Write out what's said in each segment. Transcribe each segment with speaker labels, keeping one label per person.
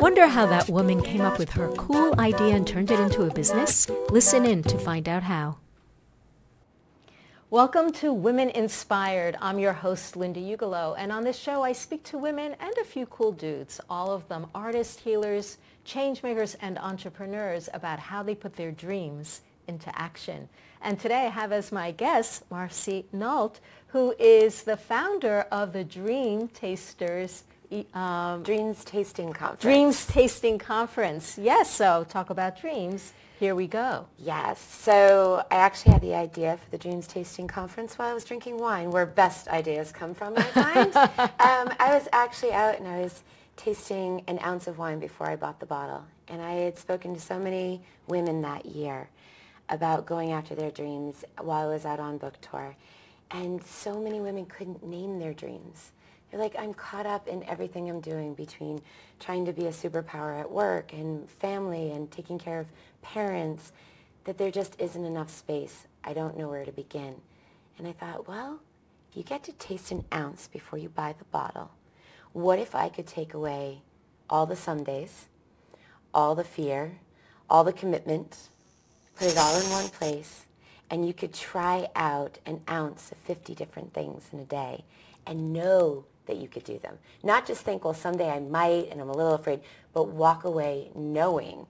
Speaker 1: Wonder how that woman came up with her cool idea and turned it into a business? Listen in to find out how. Welcome to Women Inspired. I'm your host, Linda Ugelow, and on this show I speak to women and a few cool dudes, all of them artists, healers, changemakers, and entrepreneurs about how they put their dreams into action. And today I have as my guest Marci Nault, who is the founder of the Dream Tasters
Speaker 2: um, Dreams Tasting Conference.
Speaker 1: Dreams Tasting Conference. Yes, so talk about dreams. Here we go.
Speaker 2: Yes. So I actually had the idea for the Dreams Tasting Conference while I was drinking wine, where best ideas come from, I find. um, I was actually out and I was tasting an ounce of wine before I bought the bottle. And I had spoken to so many women that year about going after their dreams while I was out on book tour. And so many women couldn't name their dreams. They're like, I'm caught up in everything I'm doing between trying to be a superpower at work and family and taking care of parents that there just isn't enough space. I don't know where to begin. And I thought, well, you get to taste an ounce before you buy the bottle. What if I could take away all the Sundays, all the fear, all the commitment, put it all in one place, and you could try out an ounce of 50 different things in a day and know that you could do them. Not just think, well, someday I might and I'm a little afraid, but walk away knowing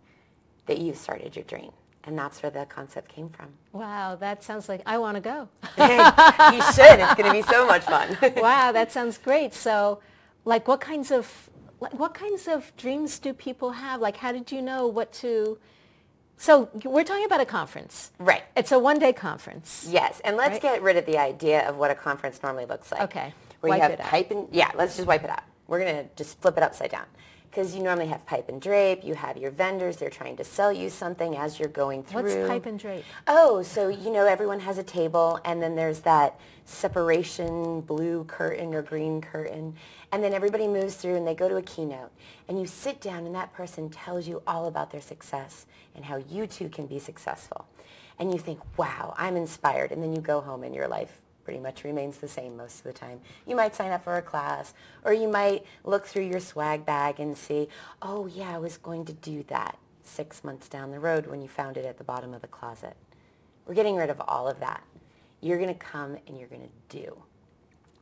Speaker 2: that you've started your dream. And that's where the concept came from.
Speaker 1: Wow, that sounds like I want to go.
Speaker 2: you should. It's going to be so much fun.
Speaker 1: wow, that sounds great. So, like, what kinds of like, what kinds of dreams do people have? Like, how did you know what to? So we're talking about a conference.
Speaker 2: Right.
Speaker 1: It's a one-day conference.
Speaker 2: Yes, and let's right? get rid of the idea of what a conference normally looks like.
Speaker 1: Okay
Speaker 2: where wipe you have pipe and yeah, let's just wipe it out. We're gonna just flip it upside down because you normally have pipe and drape. You have your vendors; they're trying to sell you something as you're going through.
Speaker 1: What's pipe and drape?
Speaker 2: Oh, so you know everyone has a table, and then there's that separation blue curtain or green curtain, and then everybody moves through and they go to a keynote, and you sit down, and that person tells you all about their success and how you too can be successful, and you think, wow, I'm inspired, and then you go home and your life pretty much remains the same most of the time. You might sign up for a class or you might look through your swag bag and see, oh yeah, I was going to do that six months down the road when you found it at the bottom of the closet. We're getting rid of all of that. You're going to come and you're going to do.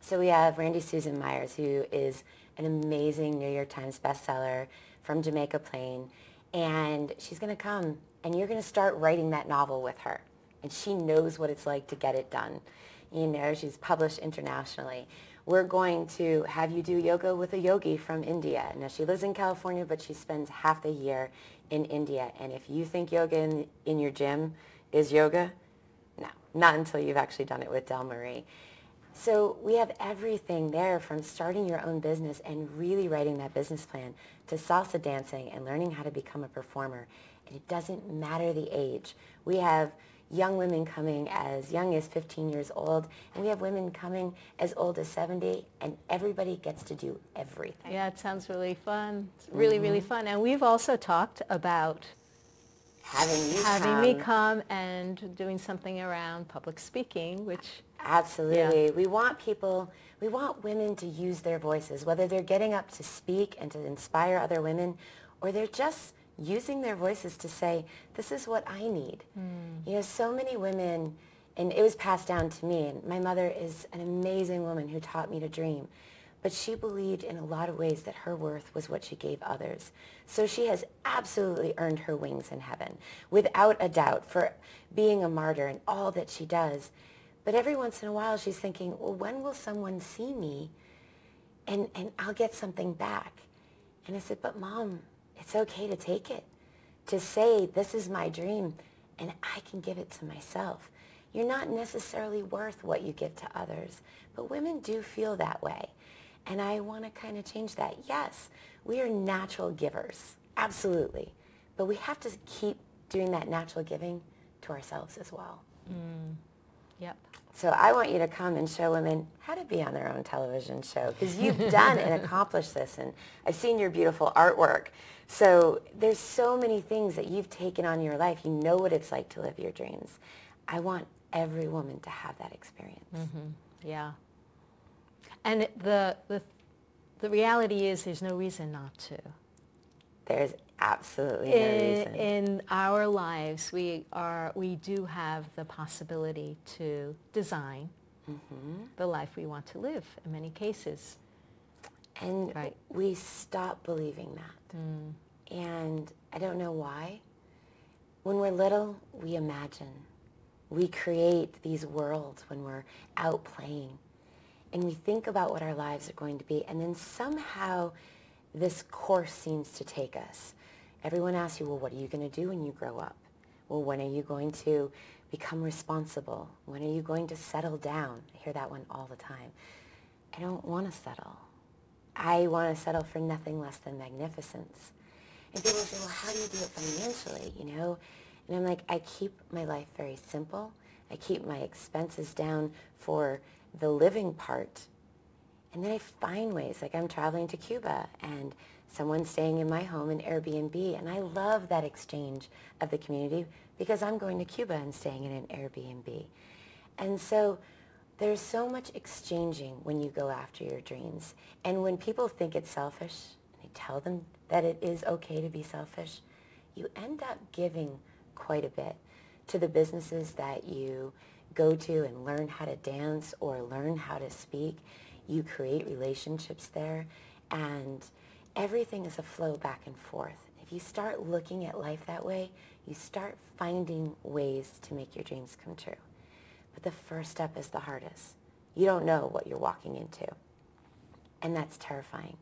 Speaker 2: So we have Randy Susan Meyers, who is an amazing New York Times bestseller from Jamaica Plain. And she's going to come and you're going to start writing that novel with her. And she knows what it's like to get it done she's published internationally. We're going to have you do yoga with a yogi from India. Now, she lives in California, but she spends half the year in India. And if you think yoga in, in your gym is yoga, no, not until you've actually done it with Del Marie. So we have everything there from starting your own business and really writing that business plan to salsa dancing and learning how to become a performer. And it doesn't matter the age. We have young women coming as young as 15 years old, and we have women coming as old as 70, and everybody gets to do everything.
Speaker 1: Yeah, it sounds really fun. It's really, mm-hmm. really fun. And we've also talked about
Speaker 2: having you
Speaker 1: having
Speaker 2: come.
Speaker 1: me come and doing something around public speaking, which
Speaker 2: absolutely yeah. we want people. We want women to use their voices, whether they're getting up to speak and to inspire other women, or they're just using their voices to say, this is what I need. Mm. You know, so many women, and it was passed down to me, and my mother is an amazing woman who taught me to dream. But she believed in a lot of ways that her worth was what she gave others. So she has absolutely earned her wings in heaven, without a doubt, for being a martyr and all that she does. But every once in a while, she's thinking, well, when will someone see me and, and I'll get something back? And I said, but mom, it's okay to take it, to say, this is my dream, and I can give it to myself. You're not necessarily worth what you give to others, but women do feel that way. And I want to kind of change that. Yes, we are natural givers, absolutely. But we have to keep doing that natural giving to ourselves as well.
Speaker 1: Mm. Yep.
Speaker 2: So I want you to come and show women how to be on their own television show because you've done and accomplished this and I've seen your beautiful artwork. So there's so many things that you've taken on your life. You know what it's like to live your dreams. I want every woman to have that experience.
Speaker 1: Mm-hmm. Yeah. And the, the, the reality is there's no reason not to.
Speaker 2: There's absolutely
Speaker 1: in,
Speaker 2: no reason.
Speaker 1: in our lives, we are we do have the possibility to design
Speaker 2: Mm-hmm.
Speaker 1: the life we want to live. In many cases,
Speaker 2: And
Speaker 1: Right.
Speaker 2: we stop believing that.
Speaker 1: Mm.
Speaker 2: And I don't know why. When we're little, we imagine. We create these worlds when we're out playing. And we think about what our lives are going to be. And then somehow this course seems to take us. Everyone asks you, well, what are you going to do when you grow up? Well, when are you going to become responsible? When are you going to settle down? I hear that one all the time. I don't want to settle. I want to settle for nothing less than magnificence. And people say, well, how do you do it financially, you know? And I'm like, I keep my life very simple. I keep my expenses down for the living part. And then I find ways, like I'm traveling to Cuba and someone's staying in my home in Airbnb. And I love that exchange of the community because I'm going to Cuba and staying in an Airbnb. And so there's so much exchanging when you go after your dreams. And when people think it's selfish, and I tell them that it is okay to be selfish, you end up giving quite a bit to the businesses that you go to and learn how to dance or learn how to speak. You create relationships there and everything is a flow back and forth. If you start looking at life that way, you start finding ways to make your dreams come true. But the first step is the hardest. You don't know what you're walking into. And that's terrifying.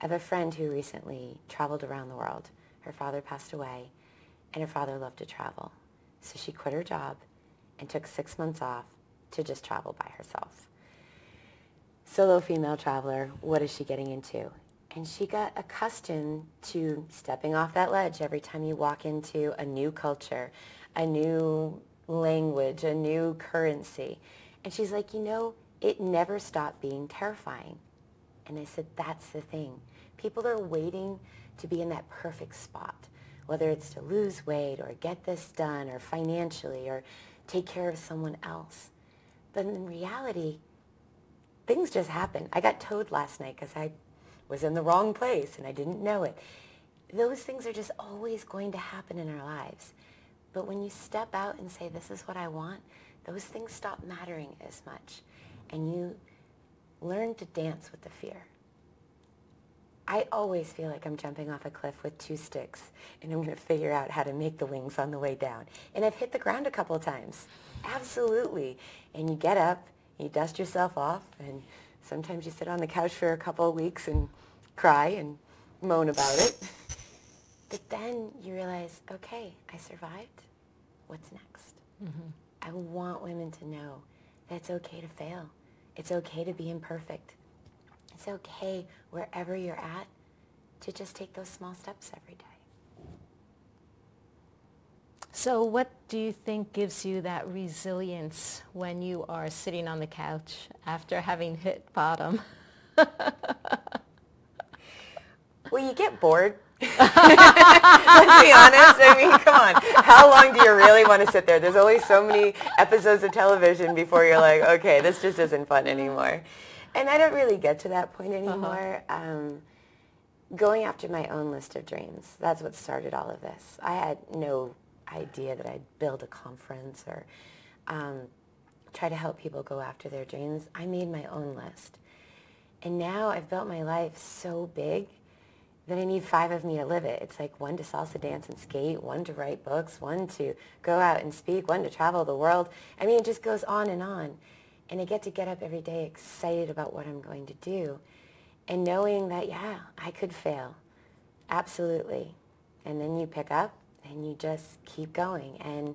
Speaker 2: I have a friend who recently traveled around the world. Her father passed away, and her father loved to travel. So she quit her job and took six months off to just travel by herself. Solo female traveler, what is she getting into? And she got accustomed to stepping off that ledge every time you walk into a new culture, a new language, a new currency. And she's like, you know, it never stopped being terrifying. And I said, that's the thing. People are waiting to be in that perfect spot, whether it's to lose weight or get this done or financially or take care of someone else. But in reality, things just happen. I got towed last night because I was in the wrong place and I didn't know it. Those things are just always going to happen in our lives. But when you step out and say, this is what I want, those things stop mattering as much. And you learn to dance with the fear. I always feel like I'm jumping off a cliff with two sticks and I'm going to figure out how to make the wings on the way down. And I've hit the ground a couple of times. Absolutely. And you get up, you dust yourself off, and sometimes you sit on the couch for a couple of weeks and cry and moan about it. But then you realize, okay, I survived. What's next?
Speaker 1: Mm-hmm.
Speaker 2: I want women to know that it's okay to fail. It's okay to be imperfect. It's okay wherever you're at to just take those small steps every day.
Speaker 1: So what do you think gives you that resilience when you are sitting on the couch after having hit bottom?
Speaker 2: Well, you get bored. Let's be honest. I mean, come on. How long do you really want to sit there? There's only so many episodes of television before you're like, okay, this just isn't fun anymore. And I don't really get to that point anymore. Um, going after my own list of dreams, that's what started all of this. I had no idea that I'd build a conference or um, try to help people go after their dreams. I made my own list. And now I've built my life so big that I need five of me to live it. It's like one to salsa dance and skate, one to write books, one to go out and speak, one to travel the world. I mean, it just goes on and on. And I get to get up every day excited about what I'm going to do and knowing that, yeah, I could fail. Absolutely. And then you pick up and you just keep going and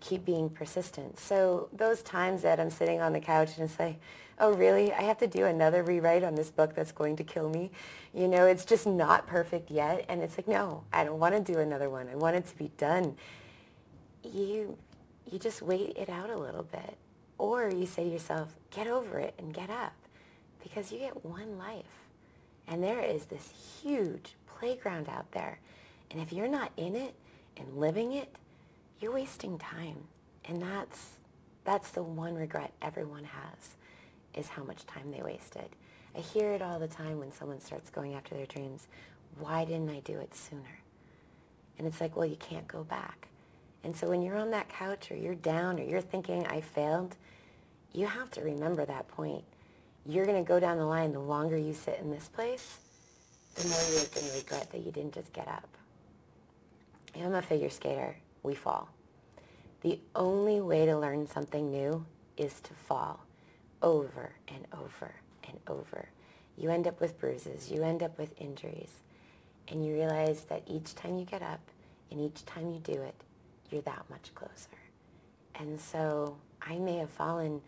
Speaker 2: keep being persistent. So those times that I'm sitting on the couch and it's like, oh really? I have to do another rewrite on this book that's going to kill me. You know, it's just not perfect yet. And it's like, no, I don't want to do another one. I want it to be done. You, you just wait it out a little bit. Or you say to yourself, get over it and get up because you get one life. And there is this huge playground out there. And if you're not in it and living it, you're wasting time. And that's, that's the one regret everyone has, is how much time they wasted. I hear it all the time when someone starts going after their dreams. why didn't I do it sooner? And it's like, well, you can't go back. And so when you're on that couch or you're down or you're thinking, I failed, you have to remember that point. You're going to go down the line. The longer you sit in this place, the more you're going to regret that you didn't just get up. I'm a figure skater. We fall. The only way to learn something new is to fall over and over and over. You end up with bruises. You end up with injuries. And you realize that each time you get up and each time you do it, you're that much closer. And so I may have fallen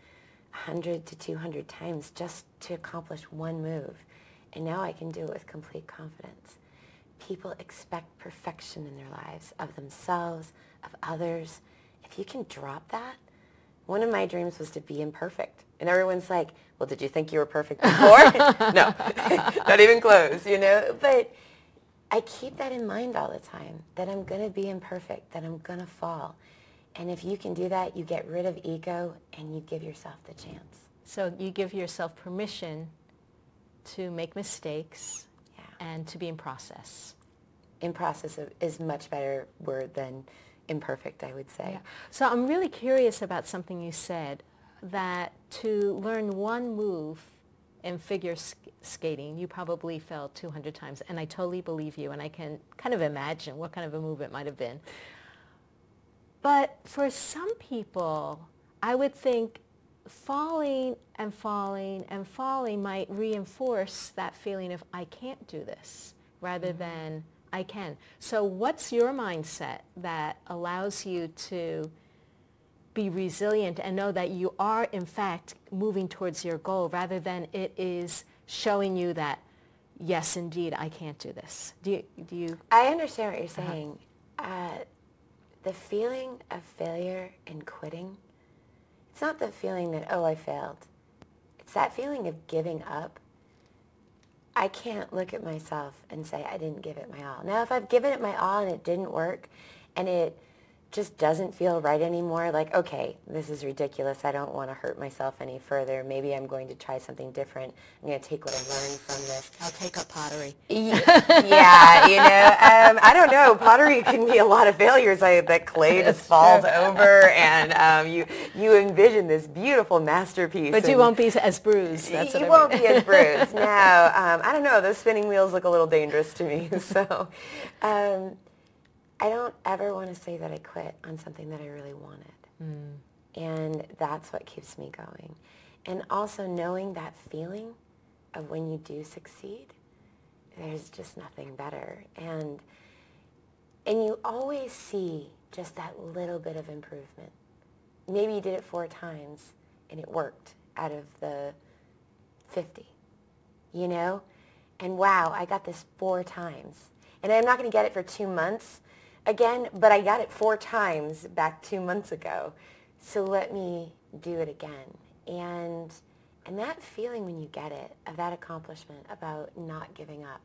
Speaker 2: 100 to 200 times just to accomplish one move. And now I can do it with complete confidence. People expect perfection in their lives, of themselves, of others. If you can drop that, one of my dreams was to be imperfect. And everyone's like, well, did you think you were perfect before? no, not even close, you know? But I keep that in mind all the time, that I'm going to be imperfect, that I'm going to fall. And if you can do that, you get rid of ego and you give yourself the chance.
Speaker 1: So you give yourself permission to make mistakes. And to be in process.
Speaker 2: In process is much better word than imperfect, I would say. Yeah.
Speaker 1: So I'm really curious about something you said, that to learn one move in figure skating, you probably fell 200 times, and I totally believe you, and I can kind of imagine what kind of a move it might have been. But for some people, I would think falling and falling and falling might reinforce that feeling of I can't do this rather mm-hmm. than I can. So what's your mindset that allows you to be resilient and know that you are in fact moving towards your goal rather than it is showing you that yes indeed I can't do this. Do you, do you
Speaker 2: I understand what you're uh-huh. saying. Uh-huh. Uh, the feeling of failure and quitting it's not the feeling that, oh, I failed. It's that feeling of giving up. I can't look at myself and say I didn't give it my all. Now, if I've given it my all and it didn't work and it just doesn't feel right anymore. Like, okay, this is ridiculous. I don't want to hurt myself any further. Maybe I'm going to try something different. I'm going to take what I've learned from this.
Speaker 1: I'll take up pottery.
Speaker 2: yeah, you know, um, I don't know. Pottery can be a lot of failures. I, that clay just falls over, and um, you you envision this beautiful masterpiece.
Speaker 1: But you won't be as bruised. That's
Speaker 2: you won't be as bruised. No, um, I don't know. Those spinning wheels look a little dangerous to me. So. I don't ever want to say that I quit on something that I really wanted. Mm. And that's what keeps me going. And also knowing that feeling of when you do succeed, there's just nothing better. And and you always see just that little bit of improvement. Maybe you did it four times and it worked out of the 50, you know? And wow, I got this four times. And I'm not going to get it for two months, again, but I got it four times back two months ago. So let me do it again. And, and that feeling when you get it, of that accomplishment, about not giving up,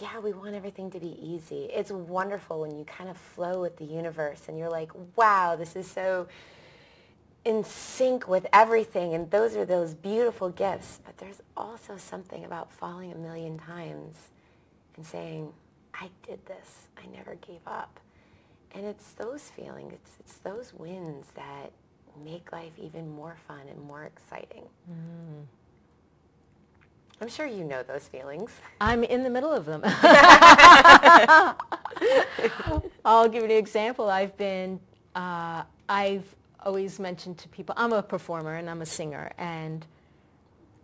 Speaker 2: yeah, we want everything to be easy. It's wonderful when you kind of flow with the universe and you're like, wow, this is so in sync with everything. And those are those beautiful gifts. But there's also something about falling a million times and saying, I did this. I never gave up. And it's those feelings, it's, it's those wins that make life even more fun and more exciting. Mm. I'm sure you know those feelings.
Speaker 1: I'm in the middle of them. I'll give you an example. I've been, uh, I've always mentioned to people, I'm a performer and I'm a singer, and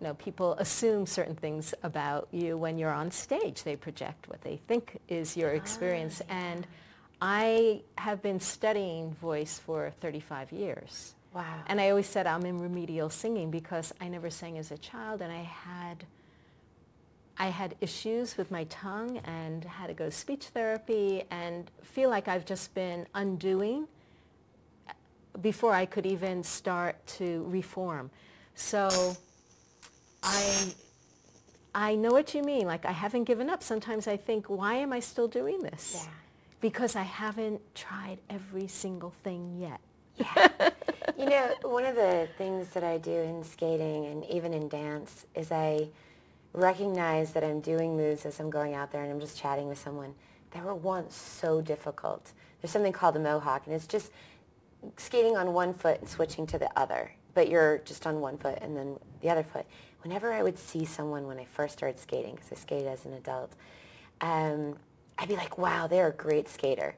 Speaker 1: you know, people assume certain things about you when you're on stage. They project what they think is your experience. Ah, yeah. And I have been studying voice for 35 years.
Speaker 2: Wow.
Speaker 1: And I always said I'm in remedial singing because I never sang as a child and I had I had issues with my tongue and had to go to speech therapy and feel like I've just been undoing before I could even start to reform. So I I know what you mean. Like I haven't given up. Sometimes I think, why am I still doing this?
Speaker 2: Yeah.
Speaker 1: Because I haven't tried every single thing yet.
Speaker 2: Yeah. you know, one of the things that I do in skating and even in dance is I recognize that I'm doing moves as I'm going out there and I'm just chatting with someone that were once so difficult. There's something called a mohawk, and it's just skating on one foot and switching to the other, but you're just on one foot and then the other foot. Whenever I would see someone when I first started skating, because I skated as an adult, um, I'd be like, wow, they're a great skater.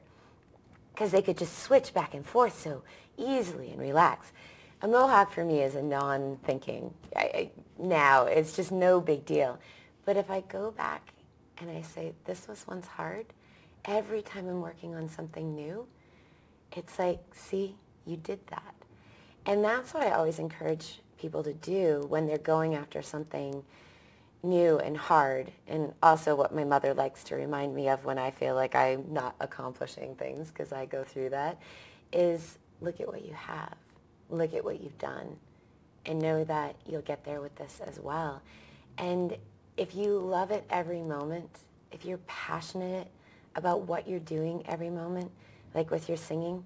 Speaker 2: Because they could just switch back and forth so easily and relax. A mohawk for me is a non-thinking. I, I, now it's just no big deal. But if I go back and I say, this was once hard, every time I'm working on something new, it's like, see, you did that. And that's what I always encourage people to do when they're going after something new and hard. And also what my mother likes to remind me of when I feel like I'm not accomplishing things, because I go through that, is look at what you have. Look at what you've done. And know that you'll get there with this as well. And if you love it every moment, if you're passionate about what you're doing every moment, like with your singing,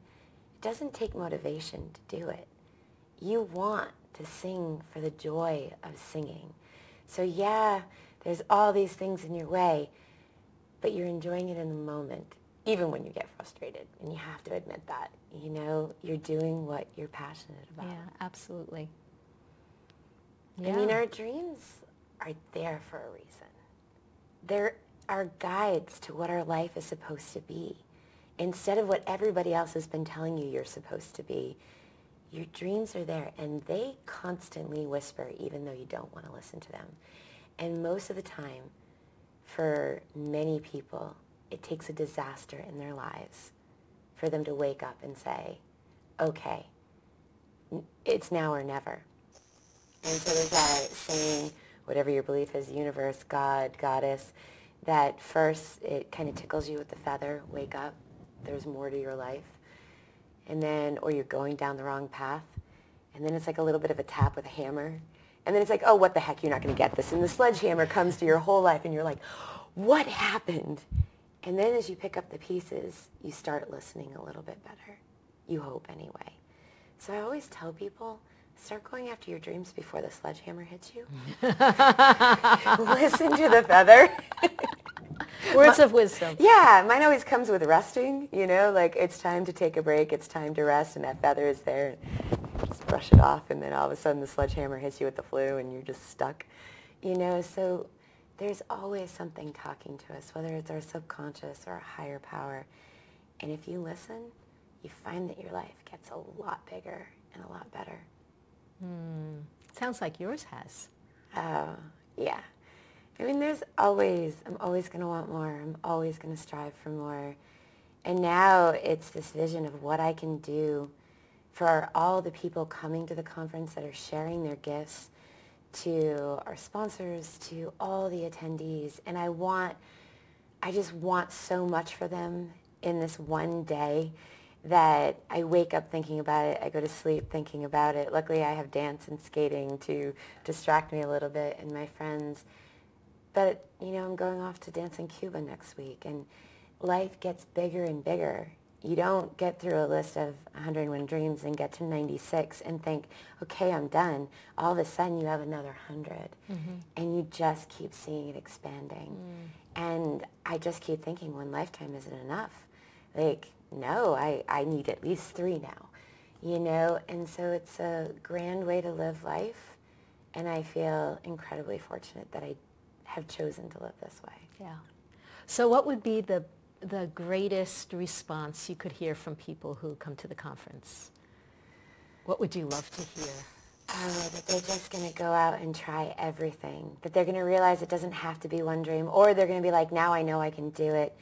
Speaker 2: it doesn't take motivation to do it. You want to sing for the joy of singing. So yeah, there's all these things in your way, but you're enjoying it in the moment, even when you get frustrated. And you have to admit that. You know, you're doing what you're passionate about.
Speaker 1: Yeah, absolutely.
Speaker 2: Yeah. I mean, our dreams are there for a reason. They're our guides to what our life is supposed to be. Instead of what everybody else has been telling you you're supposed to be, your dreams are there and they constantly whisper even though you don't want to listen to them. And most of the time, for many people, it takes a disaster in their lives for them to wake up and say, okay, it's now or never. And so there's that saying, whatever your belief is, universe, God, goddess, that first it kind of tickles you with the feather, wake up, there's more to your life. And then, or you're going down the wrong path. And then it's like a little bit of a tap with a hammer. And then it's like, oh, what the heck, you're not going to get this. And the sledgehammer comes to your whole life and you're like, what happened? And then as you pick up the pieces, you start listening a little bit better. You hope anyway. So I always tell people, start going after your dreams before the sledgehammer hits you. Listen to the feather.
Speaker 1: Words of wisdom.
Speaker 2: Yeah, mine always comes with resting, you know, like it's time to take a break, it's time to rest, and that feather is there. Just brush it off, and then all of a sudden the sledgehammer hits you with the flu, and you're just stuck, you know. So there's always something talking to us, whether it's our subconscious or a higher power. And if you listen, you find that your life gets a lot bigger and a lot better.
Speaker 1: Hmm. Sounds like yours has.
Speaker 2: Oh, yeah. I mean, there's always, I'm always going to want more. I'm always going to strive for more. And now it's this vision of what I can do for all the people coming to the conference that are sharing their gifts, to our sponsors, to all the attendees. And I want, I just want so much for them in this one day that I wake up thinking about it. I go to sleep thinking about it. Luckily, I have dance and skating to distract me a little bit and my friends but, you know, I'm going off to dance in Cuba next week, and life gets bigger and bigger. You don't get through a list of 101 dreams and get to 96 and think, okay, I'm done. All of a sudden, you have another 100, mm-hmm. and you just keep seeing it expanding. Mm. And I just keep thinking, one lifetime isn't enough. Like, no, I, I need at least three now, you know? And so it's a grand way to live life, and I feel incredibly fortunate that I have chosen to live this way.
Speaker 1: Yeah. So what would be the, the greatest response you could hear from people who come to the conference? What would you love to hear?
Speaker 2: Oh, that they're just going to go out and try everything. That they're going to realize it doesn't have to be one dream. Or they're going to be like, now I know I can do it.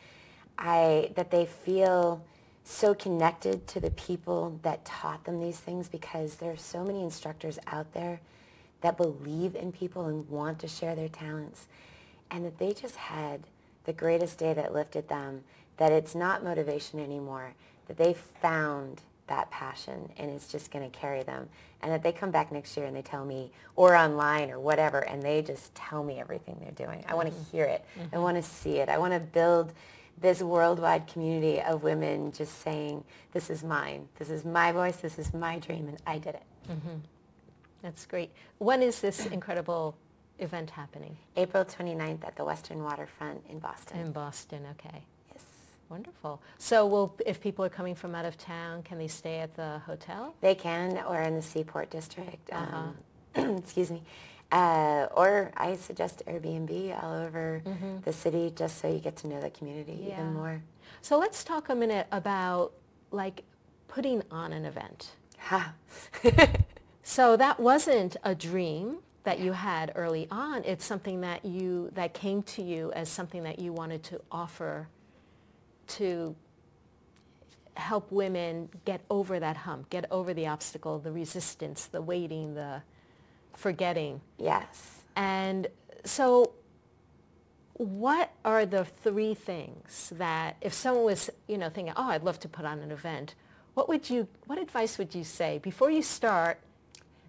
Speaker 2: I, that they feel so connected to the people that taught them these things because there are so many instructors out there that believe in people and want to share their talents, and that they just had the greatest day that lifted them, that it's not motivation anymore, that they found that passion and it's just going to carry them. And that they come back next year and they tell me, or online or whatever, and they just tell me everything they're doing. I want to mm-hmm. hear it. Mm-hmm. I want to see it. I want to build this worldwide community of women just saying, this is mine. This is my voice. This is my dream, and I did it.
Speaker 1: Mm-hmm. That's great. When is this incredible event happening?
Speaker 2: April 29th at the Westin Waterfront in Boston.
Speaker 1: In Boston, okay.
Speaker 2: yes.
Speaker 1: Wonderful. So will, if people are coming from out of town, can they stay at the hotel?
Speaker 2: They can, or in the Seaport District.
Speaker 1: Uh-huh.
Speaker 2: Um, excuse me. Uh, or I suggest Airbnb all over
Speaker 1: Mm-hmm.
Speaker 2: the city just so you get to know the community
Speaker 1: Yeah.
Speaker 2: even more.
Speaker 1: So let's talk a minute about like putting on an event.
Speaker 2: Ha.
Speaker 1: So that wasn't a dream that you had early on. It's something that you that came to you as something that you wanted to offer to help women get over that hump, get over the obstacle, the resistance, the waiting, the forgetting.
Speaker 2: yes.
Speaker 1: And so what are the three things that if someone was, you know, thinking, "Oh, I'd love to put on an event." What would you what advice would you say before you start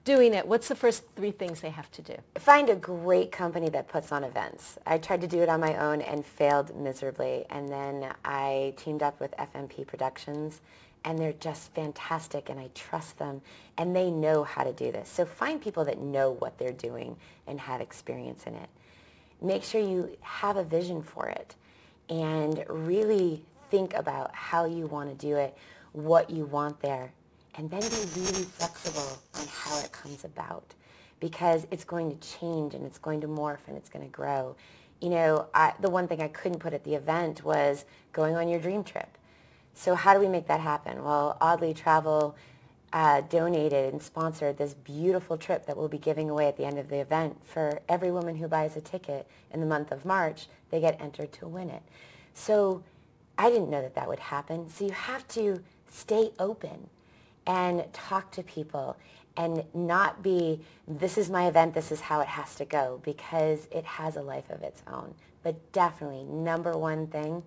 Speaker 1: doing it? What's the first three things they have to do?
Speaker 2: Find a great company that puts on events. I tried to do it on my own and failed miserably. And then I teamed up with FMP Productions and they're just fantastic and I trust them and they know how to do this. So find people that know what they're doing and have experience in it. Make sure you have a vision for it and really think about how you want to do it, what you want there, and then be really flexible on how it comes about because it's going to change and it's going to morph and it's going to grow. You know, I, the one thing I couldn't put at the event was going on your dream trip. So how do we make that happen? Well, Oddly Travel uh, donated and sponsored this beautiful trip that we'll be giving away at the end of the event. For every woman who buys a ticket in the month of March, they get entered to win it. So I didn't know that that would happen. So you have to stay open and talk to people and not be, this is my event, this is how it has to go, because it has a life of its own. But definitely, number one thing,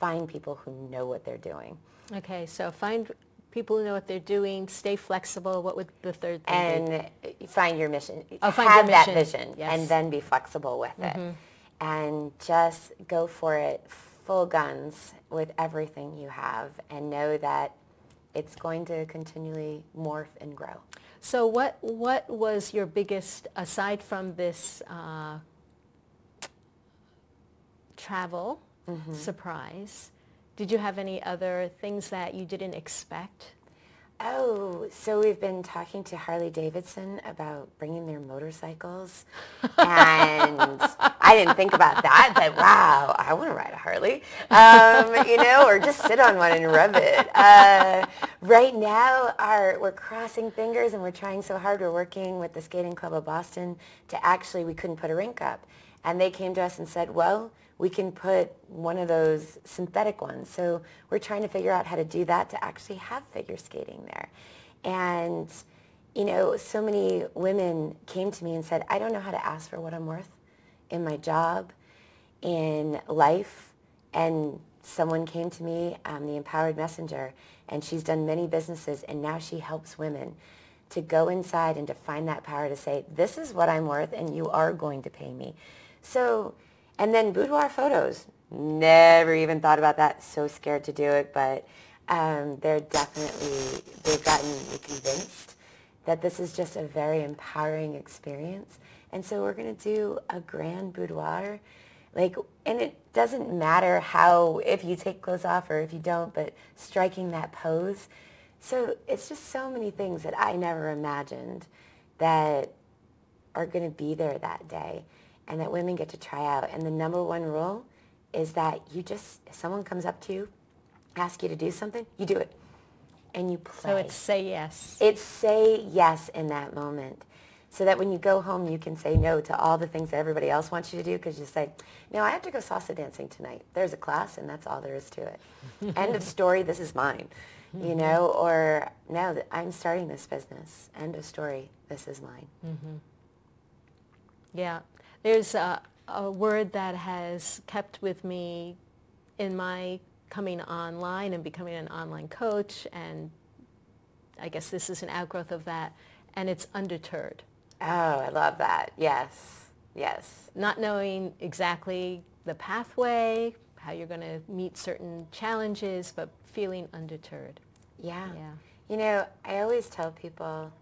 Speaker 2: find people who know what they're doing.
Speaker 1: Okay, so find people who know what they're doing, stay flexible. What would the third thing be?
Speaker 2: and find your mission.
Speaker 1: Oh, find
Speaker 2: Have
Speaker 1: your
Speaker 2: that
Speaker 1: mission.
Speaker 2: vision
Speaker 1: Yes. Mm-hmm.
Speaker 2: and then be flexible with it. And just go for it full guns with everything you have and know that it's going to continually morph and grow.
Speaker 1: So what what was your biggest aside from this uh, travel surprise? Did you have any other things that you didn't expect?
Speaker 2: Oh, so we've been talking to Harley Davidson about bringing their motorcycles. And I didn't think about that, but wow, I want to ride a Harley, um, you know, or just sit on one and rub it. Uh, right now, our, we're crossing fingers and we're trying so hard. We're working with the Skating Club of Boston to actually, we couldn't put a rink up. And they came to us and said, well, we can put one of those synthetic ones. So we're trying to figure out how to do that to actually have figure skating there. And, you know, so many women came to me and said, I don't know how to ask for what I'm worth in my job, in life. And someone came to me, um, the Empowered Messenger, and she's done many businesses, and now she helps women to go inside and to find that power to say, this is what I'm worth, and you are going to pay me. So, and then boudoir photos. Never even thought about that. So scared to do it, but um, they're definitely, they've gotten convinced that this is just a very empowering experience. And so we're going to do a grand boudoir. Like, and it doesn't matter how, if you take clothes off or if you don't, but striking that pose. So it's just so many things that I never imagined that are going to be there that day and that women get to try out. And the number one rule is that you just, if someone comes up to you, ask you to do something, you do it. And you play.
Speaker 1: So it's say yes.
Speaker 2: It's say yes in that moment. So that when you go home, you can say no to all the things that everybody else wants you to do because you say, no, I have to go salsa dancing tonight. There's a class and that's all there is to it. End of story, this is mine. You mm-hmm. know, or no, I'm starting this business. End of story, this is mine. Mm-hmm.
Speaker 1: Yeah, there's a, a word that has kept with me in my coming online and becoming an online coach, and I guess this is an outgrowth of that, and it's undeterred.
Speaker 2: Oh, I love that. Yes, yes.
Speaker 1: Not knowing exactly the pathway, how you're going to meet certain challenges, but feeling undeterred.
Speaker 2: Yeah.
Speaker 1: Yeah.
Speaker 2: You know, I always tell people,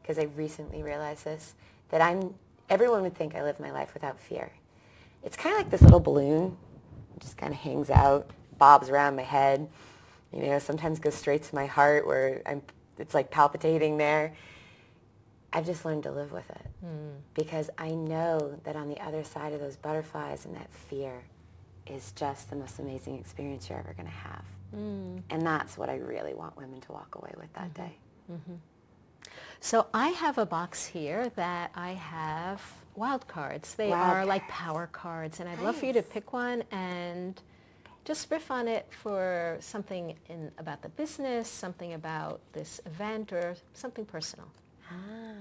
Speaker 2: because I recently realized this, that I'm everyone would think I live my life without fear. It's kind of like this little balloon, it just kind of hangs out, bobs around my head. You know, sometimes goes straight to my heart where I'm, it's like palpitating there. I've just learned to live with it mm. because I know that on the other side of those butterflies and that fear is just the most amazing experience you're ever going to have. Mm. And that's what I really want women to walk away with that mm-hmm. day. Mm-hmm.
Speaker 1: So I have a box here that I have wild cards. They wild are cards. like power cards, and I'd nice. love for you to pick one and just riff on it for something in, about the business, something about this event, or something personal. Ah.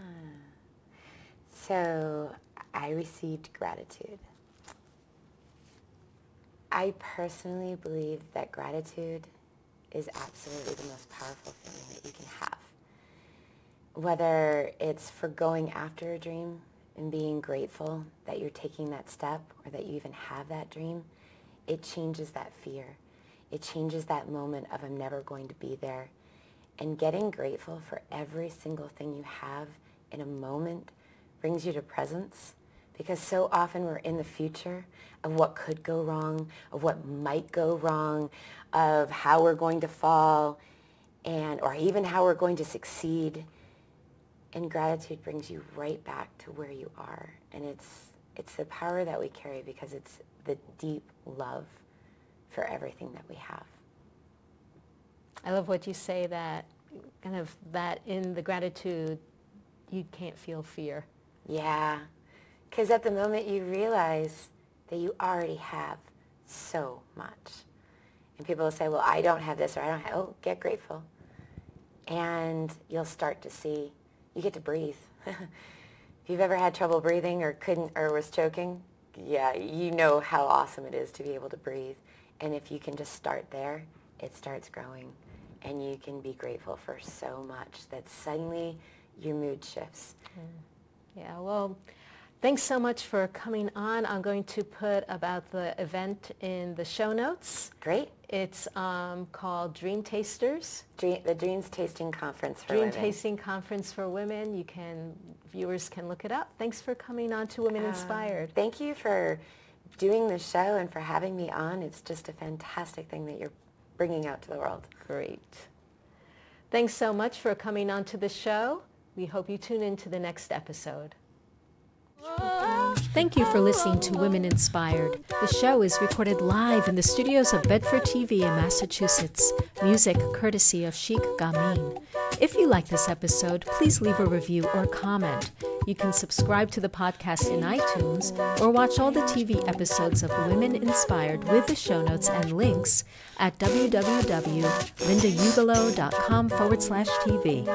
Speaker 2: So I received gratitude. I personally believe that gratitude is absolutely the most powerful thing that you can have. Whether it's for going after a dream and being grateful that you're taking that step or that you even have that dream, it changes that fear. It changes that moment of I'm never going to be there. And getting grateful for every single thing you have in a moment brings you to presence because so often we're in the future of what could go wrong, of what might go wrong, of how we're going to fall, and or even how we're going to succeed. And gratitude brings you right back to where you are. And it's it's the power that we carry because it's the deep love for everything that we have.
Speaker 1: I love what you say that kind of that in the gratitude you can't feel fear.
Speaker 2: Yeah. Because at the moment you realize that you already have so much. And people will say, well, I don't have this or I don't have, oh, get grateful. And you'll start to see, you get to breathe. if you've ever had trouble breathing or couldn't or was choking, yeah, you know how awesome it is to be able to breathe. And if you can just start there, it starts growing. And you can be grateful for so much that suddenly your mood shifts.
Speaker 1: Mm. Yeah, well, Thanks so much for coming on. I'm going to put about the event in the show notes.
Speaker 2: Great.
Speaker 1: It's um, called Dream Tasters.
Speaker 2: Dream, the Dreams Tasting Conference for
Speaker 1: Dream
Speaker 2: Women.
Speaker 1: Dream Tasting Conference for Women. You can, viewers can look it up. Thanks for coming on to Women uh, Inspired.
Speaker 2: Thank you for doing the show and for having me on. It's just a fantastic thing that you're bringing out to the world.
Speaker 1: Great. Thanks so much for coming on to the show. We hope you tune in to the next episode. Thank you for listening to Women Inspired. The show is recorded live in the studios of Bedford TV in Massachusetts. Music courtesy of Sheikh Gamin. If you like this episode, please leave a review or comment. You can subscribe to the podcast in iTunes or watch all the TV episodes of Women Inspired with the show notes and links at www.lindaugelow.com forward slash TV.